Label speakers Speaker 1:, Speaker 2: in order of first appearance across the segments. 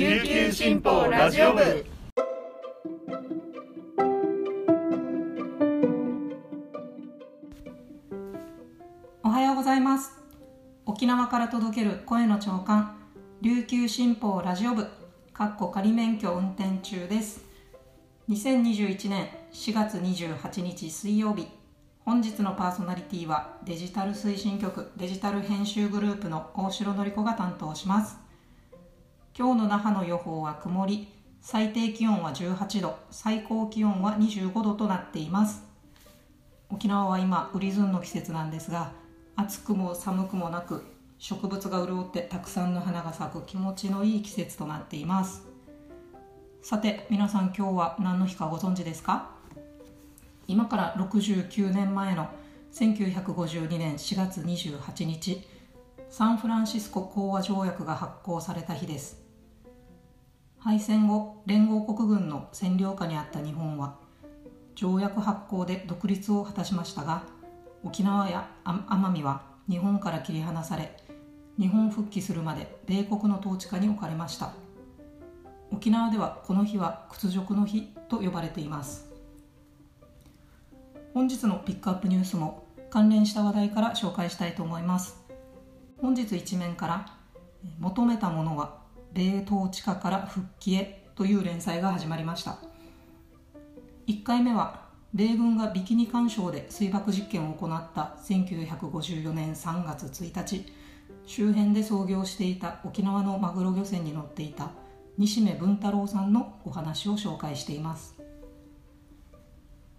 Speaker 1: 琉球新報ラジオ部。
Speaker 2: おはようございます。沖縄から届ける声の長官琉球新報ラジオ部かっこ仮免許運転中です。2021年4月28日水曜日本日のパーソナリティはデジタル推進局デジタル編集グループの大城典子が担当します。今日の那覇の予報は曇り最低気温は18度最高気温は25度となっています。沖縄は今ウリズンの季節なんですが暑くも寒くもなく植物が潤ってたくさんの花が咲く気持ちのいい季節となっています。さて皆さん今日は何の日かご存知ですか？今から69年前の1952年4月28日サンフランシスコ講和条約が発効された日です。敗戦後連合国軍の占領下にあった日本は条約発効で独立を果たしましたが沖縄や奄美は日本から切り離され日本復帰するまで米国の統治下に置かれました。沖縄ではこの日は屈辱の日と呼ばれています。本日のピックアップニュースも関連した話題から紹介したいと思います。本日一面から求めたものは米統治下から復帰へという連載が始まりました。1回目は米軍がビキニ干渉で水爆実験を行った1954年3月1日。周辺で操業していた沖縄のマグロ漁船に乗っていた西目文太郎さんのお話を紹介しています。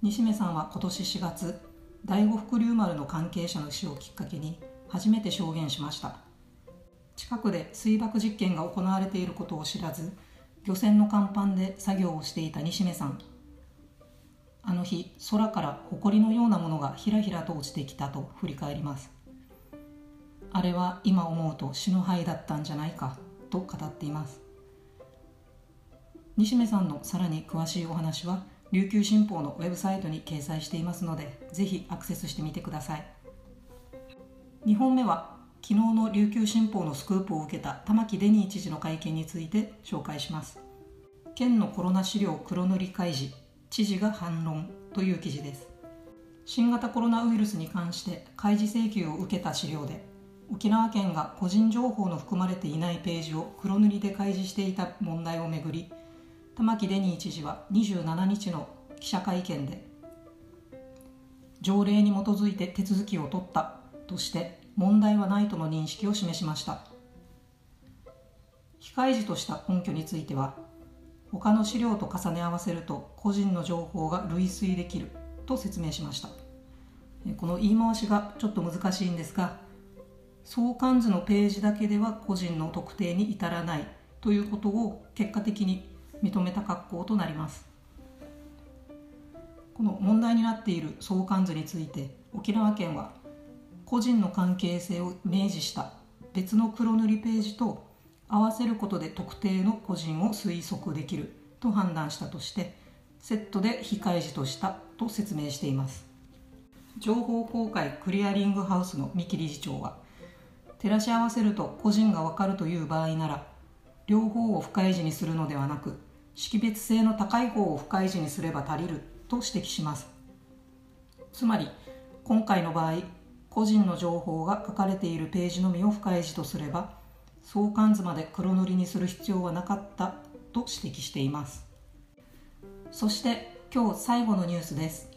Speaker 2: 西目さんは今年4月第五福竜丸の関係者の死をきっかけに初めて証言しました。近くで水爆実験が行われていることを知らず漁船の甲板で作業をしていた西目さん。あの日空から埃のようなものがひらひらと落ちてきたと振り返ります。あれは今思うと死の灰だったんじゃないかと語っています。西目さんのさらに詳しいお話は琉球新報のウェブサイトに掲載していますのでぜひアクセスしてみてください。2本目は昨日の琉球新報のスクープを受けた玉城デニー知事の会見について紹介します。県のコロナ資料黒塗り開示知事が反論という記事です。新型コロナウイルスに関して開示請求を受けた資料で沖縄県が個人情報の含まれていないページを黒塗りで開示していた問題をめぐり玉城デニー知事は27日の記者会見で条例に基づいて手続きを取ったとして問題はないとの認識を示しました。非開示とした根拠については他の資料と重ね合わせると個人の情報が類推できると説明しました。この言い回しがちょっと難しいんですが相関図のページだけでは個人の特定に至らないということを結果的に認めた格好となります。この問題になっている相関図について沖縄県は個人の関係性を明示した。別の黒塗りページと合わせることで特定の個人を推測できる。と判断したとしてセットで非開示としたと説明しています。情報公開クリアリングハウスの三木理事長は照らし合わせると個人が分かるという場合なら両方を不開示にするのではなく識別性の高い方を不開示にすれば足りると指摘します。つまり今回の場合個人の情報が書かれているページのみを不開示とすれば相関図まで黒塗りにする必要はなかったと指摘しています。そして今日最後のニュースです。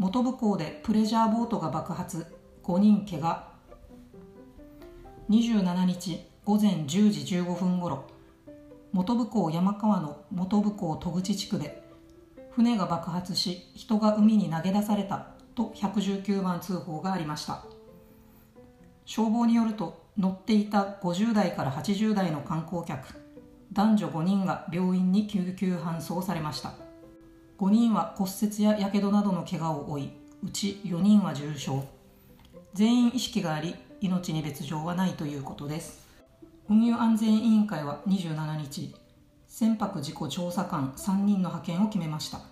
Speaker 2: 本部港でプレジャーボートが爆発。5人怪我。27日午前10時15分ごろ本部港山川の本部港戸口地区で船が爆発し人が海に投げ出された。と119番通報がありました。消防によると乗っていた50代から80代の観光客男女5人が病院に救急搬送されました。5人は骨折ややけどなどの怪我を負いうち4人は重傷。全員意識があり命に別状はないということです。運輸安全委員会は27日船舶事故調査官3人の派遣を決めました。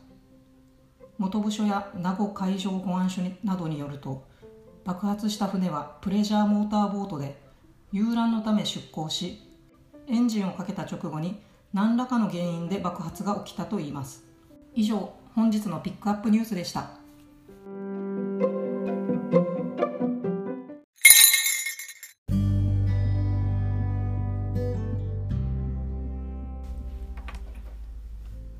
Speaker 2: 元部署や名護海上保安署などによると爆発した船はプレジャーモーターボートで遊覧のため出航しエンジンをかけた直後に何らかの原因で爆発が起きたといいます。以上本日のピックアップニュースでした。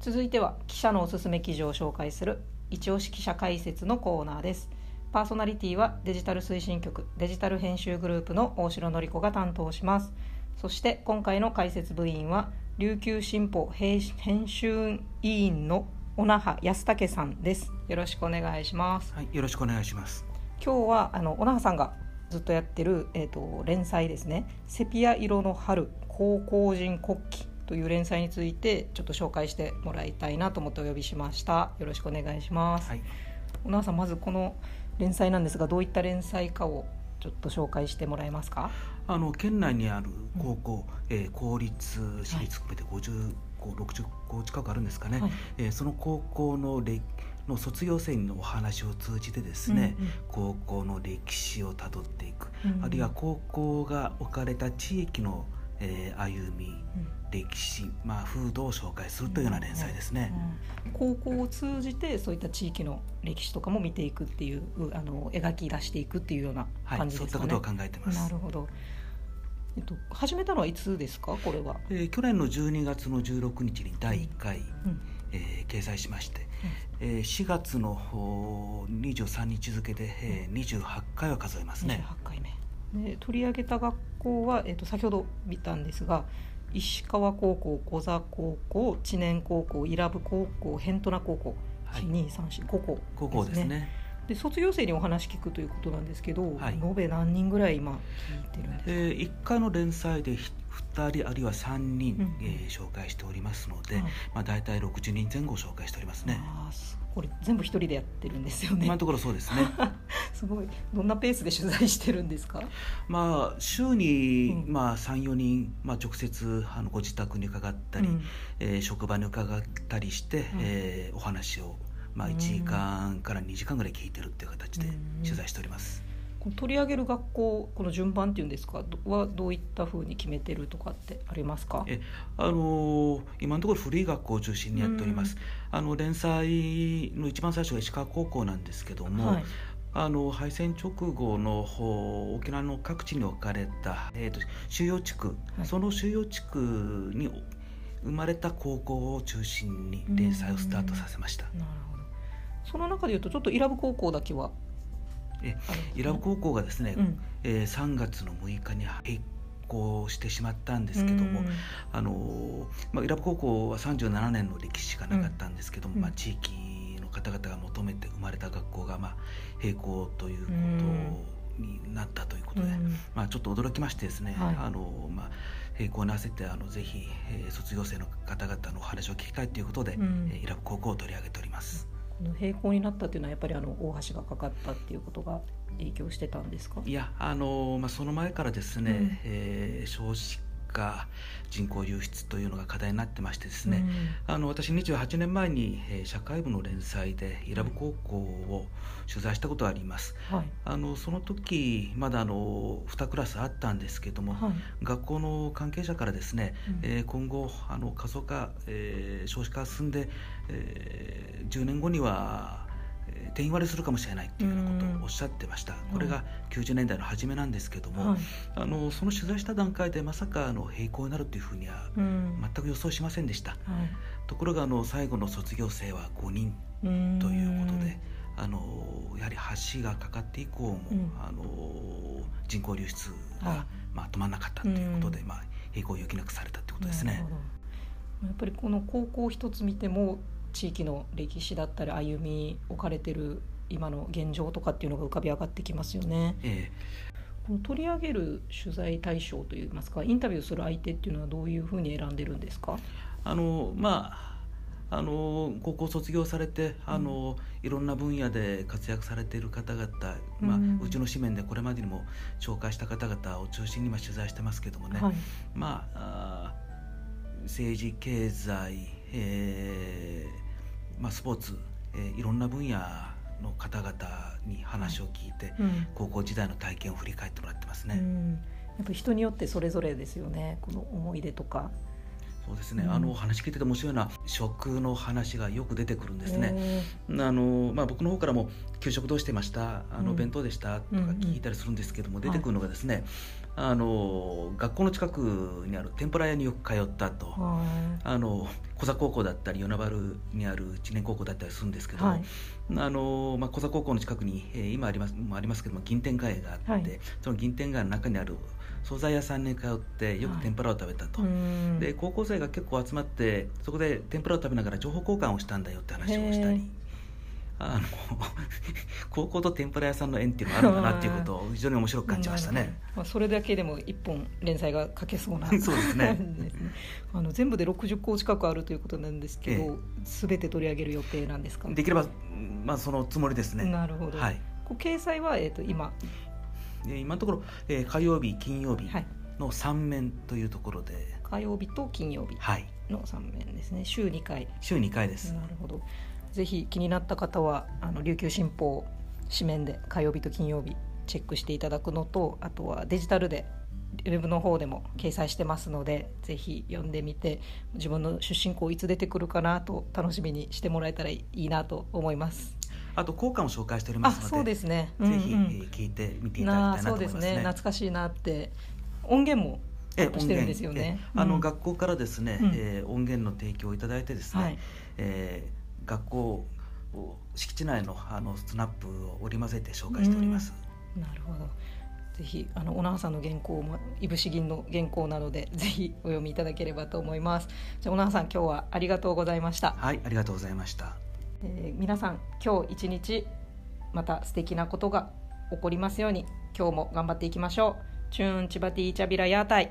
Speaker 2: 続いては記者のおすすめ記事を紹介する一押し記者解説のコーナーです。パーソナリティはデジタル推進局デジタル編集グループの大城典子が担当します。そして今回の解説部員は琉球新報編集委員の小那覇康武さんです。よろしくお願いします。
Speaker 3: はいよろしくお願いします。
Speaker 2: 今日はあの小那覇さんがずっとやってる、えーと、連載ですね「セピア色の春高校人国旗」という連載についてちょっと紹介してもらいたいなと思ってお呼びしました。よろしくお願いします、はい、小那覇さんまずこの連載なんですがどういった連載かをちょっと紹介してもらえますか？
Speaker 3: あの県内にある高校、うん、えー、公立私立含めて50校、はい、60校近くあるんですかね、はい、えー、その高校の歴の卒業生のお話を通じてですね、うんうん、高校の歴史をたどっていく、うんうん、あるいは高校が置かれた地域の、えー、歩み、うん。歴史、まあ、風土を紹介するというような連載ですね、
Speaker 2: うんうん、高校を通じてそういった地域の歴史とかも見ていくっていうあの描き出していくっていうような感じですかね、はい、
Speaker 3: そういったことを考えてます。
Speaker 2: なるほど。えっと、始めたのはいつですか？これは、
Speaker 3: えー、去年の12月の16日に第1回、うん、えー、掲載しまして、うん、えー、4月の23日付で、えー、28回は数えますね。
Speaker 2: 28回目。で取り上げた学校は、えーと先ほど見たんですが石川高校小座高校知念高校伊良部高校辺土名高校、はい、1234 5校、ね、
Speaker 3: 5校ですね。
Speaker 2: で卒業生にお話聞くということなんですけど、はい、延べ何人ぐらい今聞いてるんですか、え
Speaker 3: ー、1回の連載で2人あるいは3人、うん、えー、紹介しておりますので、はい、まあ、大体60人前後紹介しておりますね。
Speaker 2: あこれ全部一人でやってるんですよね。
Speaker 3: 今のところそうですね。
Speaker 2: すごいどんなペースで取材してるんですか？
Speaker 3: まあ週に、うん、まあ三四人まあ直接あのご自宅に伺ったり、うん、えー、職場に伺ったりして、うん、えー、お話をまあ1時間から2時間ぐらい聞いてるっていう形で取材しております。
Speaker 2: 取り上げる学校この順番っていうんですか？はどういったふうに決めてるとかってありますか？
Speaker 3: えあの今のところ古い学校を中心にやっております、あの連載の一番最初が石川高校なんですけども、はいあの敗戦直後の沖縄の各地に置かれた、えーと、収容地区、はい、その収容地区に生まれた高校を中心に連載をスタートさせました。なるほど。
Speaker 2: その中でいうとちょっと伊良部高校だけは？
Speaker 3: え伊良部高校がですね、うん、えー、3月の6日に閉校してしまったんですけども、うん、あのまあ、伊良部高校は37年の歴史がなかったんですけども、うん、まあ、地域の方々が求めて生まれた学校が、まあ、閉校ということになったということで、まあ、ちょっと驚きましてですね、はい、あのまあ並行に合わせてあのぜひ、えー、卒業生の方々のお話を聞きたいということで、うん、えー、伊良部高校を取り上げております。
Speaker 2: の並行になったっていうのはやっぱりあの大橋がかかったっていうことが影響してたんですか？
Speaker 3: いやあの、まあ、その前からですね、うん、えー、少子化人口流出というのが課題になってましてですね、うん、あの私28年前に、えー、社会部の連載で伊良部高校を取材したことがあります、はい、あのその時まだあの2クラスあったんですけども、はい、学校の関係者からですね、うん、えー、今後あの過疎化、えー、少子化が進んで、えー、10年後には定員割れするかもしれないっていうようなことをおっしゃってました、これが90年代の初めなんですけども、はい、あのその取材した段階でまさかあの並行になるというふうには全く予想しませんでした、はい、ところがあの最後の卒業生は5人ということで。あのやはり橋がかかって以降も、うん、あの人口流出が、まあ、止まらなかったということで、まあ、並行を余儀なくされたということですね。
Speaker 2: やっぱりこの高校一つ見ても地域の歴史だったり歩み置かれてる今の現状とかっていうのが浮かび上がってきますよね。ええ、この取り上げる取材対象といいますかインタビューする相手っていうのはどういうふうに選んでるんですか？
Speaker 3: あのまああの高校卒業されてあの、うん、いろんな分野で活躍されている方々、まあ、うん、うちの紙面でこれまでにも紹介した方々を中心に今取材してますけどもね、はい、まあ政治経済えーまあ、スポーツ、えー、いろんな分野の方々に話を聞いて、はいうん、高校時代の体験を振り返ってもらってますね。
Speaker 2: やっぱ人によってそれぞれですよね。この思い出とか
Speaker 3: そうですね、うん、あの話聞いてて面白いような食の話がよく出てくるんですね。あのまあ、僕の方からも「給食どうしてました？あの、弁当でした?」とか聞いたりするんですけども、出てくるのがですね、はいあの学校の近くにある天ぷら屋によく通ったと、あの小座高校だったり与那原にある知念高校だったりするんですけど、はい、あのまあ、小座高校の近くに、えー、今ありますもありますけども銀天街があって、はい、その銀天街の中にある惣菜屋さんに通ってよく天ぷらを食べたと、はい、で高校生が結構集まってそこで天ぷらを食べながら情報交換をしたんだよって話をしたり。あの 高校と天ぷら屋さんの縁っていうのがあるんだなっていうことを非常に面白く感じましたね。
Speaker 2: まあ、それだけでも一本連載が書けそうな
Speaker 3: そうですね。
Speaker 2: あの全部で60校近くあるということなんですけど、す、え、べ、て取り上げる予定なんですか？
Speaker 3: できれば、まあ、そのつもりですね。
Speaker 2: なるほど、はい、こう掲載は、えーと、今
Speaker 3: 今のところ、えー、火曜日金曜日の3面というところで、はい、
Speaker 2: 火曜日と金曜日の3面ですね、はい、週2回。
Speaker 3: 週2回です。
Speaker 2: なるほど。ぜひ気になった方はあの琉球新報紙面で火曜日と金曜日チェックしていただくのとあとはデジタルでウェブの方でも掲載してますのでぜひ読んでみて自分の出身校いつ出てくるかなと楽しみにしてもらえたらいいなと思います。
Speaker 3: あと効果も紹介しておりますので、
Speaker 2: そうですね。
Speaker 3: ぜひ、うんうん、聞いてみていただきたいなと思いますね。すね。
Speaker 2: 懐かしいなって音源もしてるんですよね。
Speaker 3: あの、学校からですね、うん、えー、音源の提供をいただいてですね、はい、えー、学校敷地内のあのスナップを織り交ぜて紹介しております。
Speaker 2: なるほど。ぜひあの小野さんの原稿もいぶし銀の原稿なので ぜひお読みいただければと思います。じゃあ小野さん今日はありがとうございました。
Speaker 3: はいありがとうございました。
Speaker 2: えー、皆さん今日一日また素敵なことが起こりますように今日も頑張っていきましょう。チューンチバティチャビラヤータイ。